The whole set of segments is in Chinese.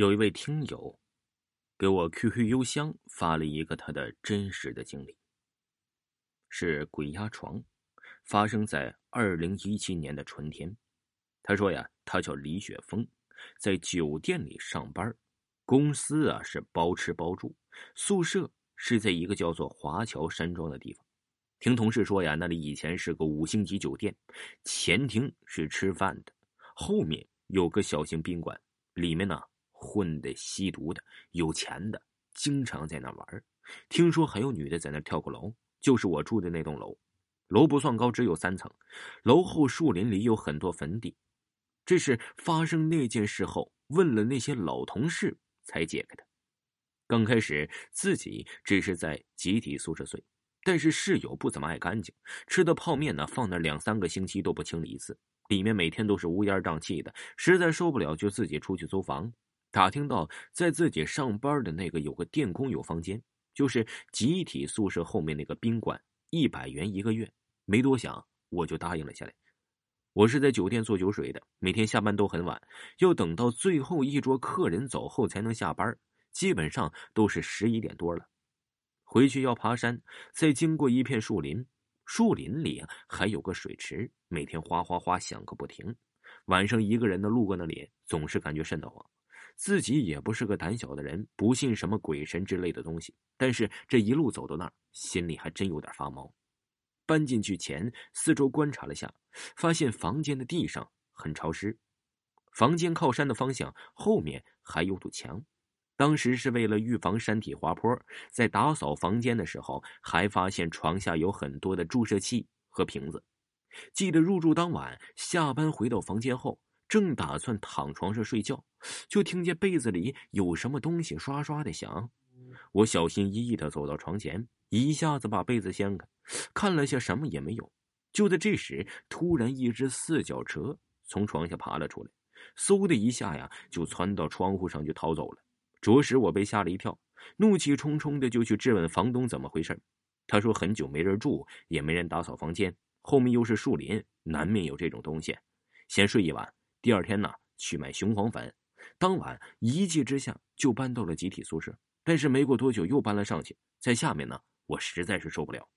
有一位听友给我 QQ 邮箱发了一个他的真实的经历，是鬼压床，发生在二零一七年的春天。他说呀，他叫李雪峰，在酒店里上班，公司啊是包吃包住，宿舍是在一个叫做华侨山庄的地方。听同事说呀，那里以前是个五星级酒店，前厅是吃饭的，后面有个小型宾馆，里面呢。混的、吸毒的、有钱的，经常在那玩听说还有女的在那跳过楼，就是我住的那栋楼。楼不算高，只有三层。楼后树林里有很多坟地。这是发生那件事后，问了那些老同事才解开的。刚开始自己只是在集体宿舍睡，但是室友不怎么爱干净，吃的泡面呢放那两三个星期都不清理一次，里面每天都是乌烟瘴气的。实在受不了，就自己出去租房。打听到在自己上班的那个有个电工有房间，就是集体宿舍后面那个宾馆，一百元一个月。没多想，我就答应了下来。我是在酒店做酒水的，每天下班都很晚，要等到最后一桌客人走后才能下班，基本上都是十一点多了。回去要爬山，再经过一片树林，树林里还有个水池，每天哗哗哗响个不停。晚上一个人的路过那里，总是感觉瘆得慌。自己也不是个胆小的人，不信什么鬼神之类的东西。但是这一路走到那儿，心里还真有点发毛。搬进去前，四周观察了下，发现房间的地上很潮湿。房间靠山的方向后面还有堵墙。当时是为了预防山体滑坡，在打扫房间的时候，还发现床下有很多的注射器和瓶子。记得入住当晚，下班回到房间后。正打算躺床上睡觉，就听见被子里有什么东西刷刷的响。我小心翼翼的走到床前，一下子把被子掀开，看了下，什么也没有。就在这时，突然一只四脚蛇从床下爬了出来，嗖的一下呀，就窜到窗户上就逃走了。着实我被吓了一跳，怒气冲冲的就去质问房东怎么回事。他说很久没人住，也没人打扫房间，后面又是树林，难免有这种东西，先睡一晚。第二天呢，去买雄黄粉，当晚一气之下就搬到了集体宿舍。但是没过多久又搬了上去，在下面呢，我实在是受不了。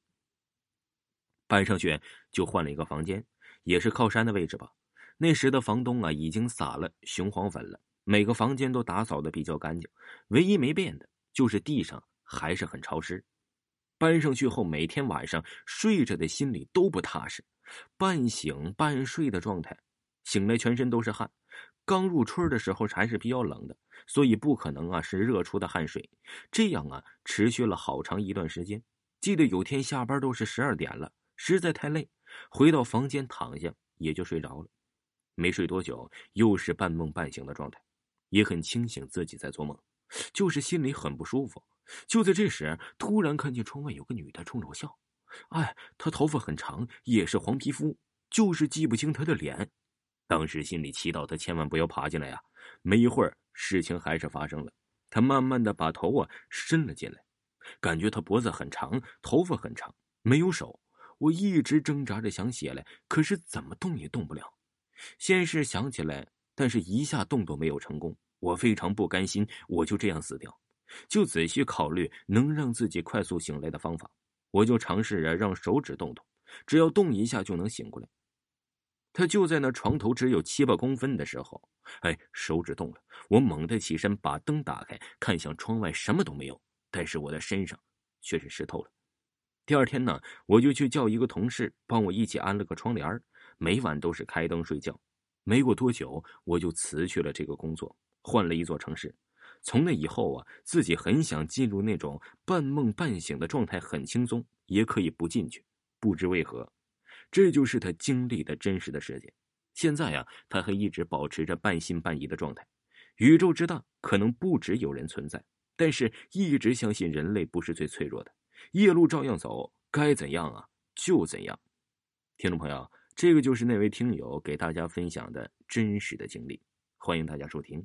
搬上去就换了一个房间，也是靠山的位置吧。那时的房东啊，已经撒了雄黄粉了，每个房间都打扫的比较干净，唯一没变的就是地上还是很潮湿。搬上去后，每天晚上睡着的心里都不踏实，半醒半睡的状态。醒来全身都是汗，刚入春的时候还是比较冷的，所以不可能啊是热出的汗水。这样啊持续了好长一段时间。记得有天下班都是十二点了，实在太累，回到房间躺下也就睡着了。没睡多久，又是半梦半醒的状态，也很清醒自己在做梦，就是心里很不舒服。就在这时，突然看见窗外有个女的冲着我笑，哎，她头发很长，也是黄皮肤，就是记不清她的脸。当时心里祈祷他千万不要爬进来呀！没一会儿，事情还是发生了。他慢慢的把头啊伸了进来，感觉他脖子很长，头发很长，没有手。我一直挣扎着想起来，可是怎么动也动不了。先是想起来，但是一下动都没有成功。我非常不甘心，我就这样死掉，就仔细考虑能让自己快速醒来的方法。我就尝试着让手指动动，只要动一下就能醒过来。他就在那床头只有七八公分的时候，哎，手指动了。我猛地起身，把灯打开，看向窗外，什么都没有。但是我的身上却是湿透了。第二天呢，我就去叫一个同事帮我一起安了个窗帘每晚都是开灯睡觉。没过多久，我就辞去了这个工作，换了一座城市。从那以后啊，自己很想进入那种半梦半醒的状态，很轻松，也可以不进去。不知为何。这就是他经历的真实的世界。现在呀，他还一直保持着半信半疑的状态。宇宙之大，可能不止有人存在，但是一直相信人类不是最脆弱的。夜路照样走，该怎样啊就怎样。听众朋友，这个就是那位听友给大家分享的真实的经历，欢迎大家收听。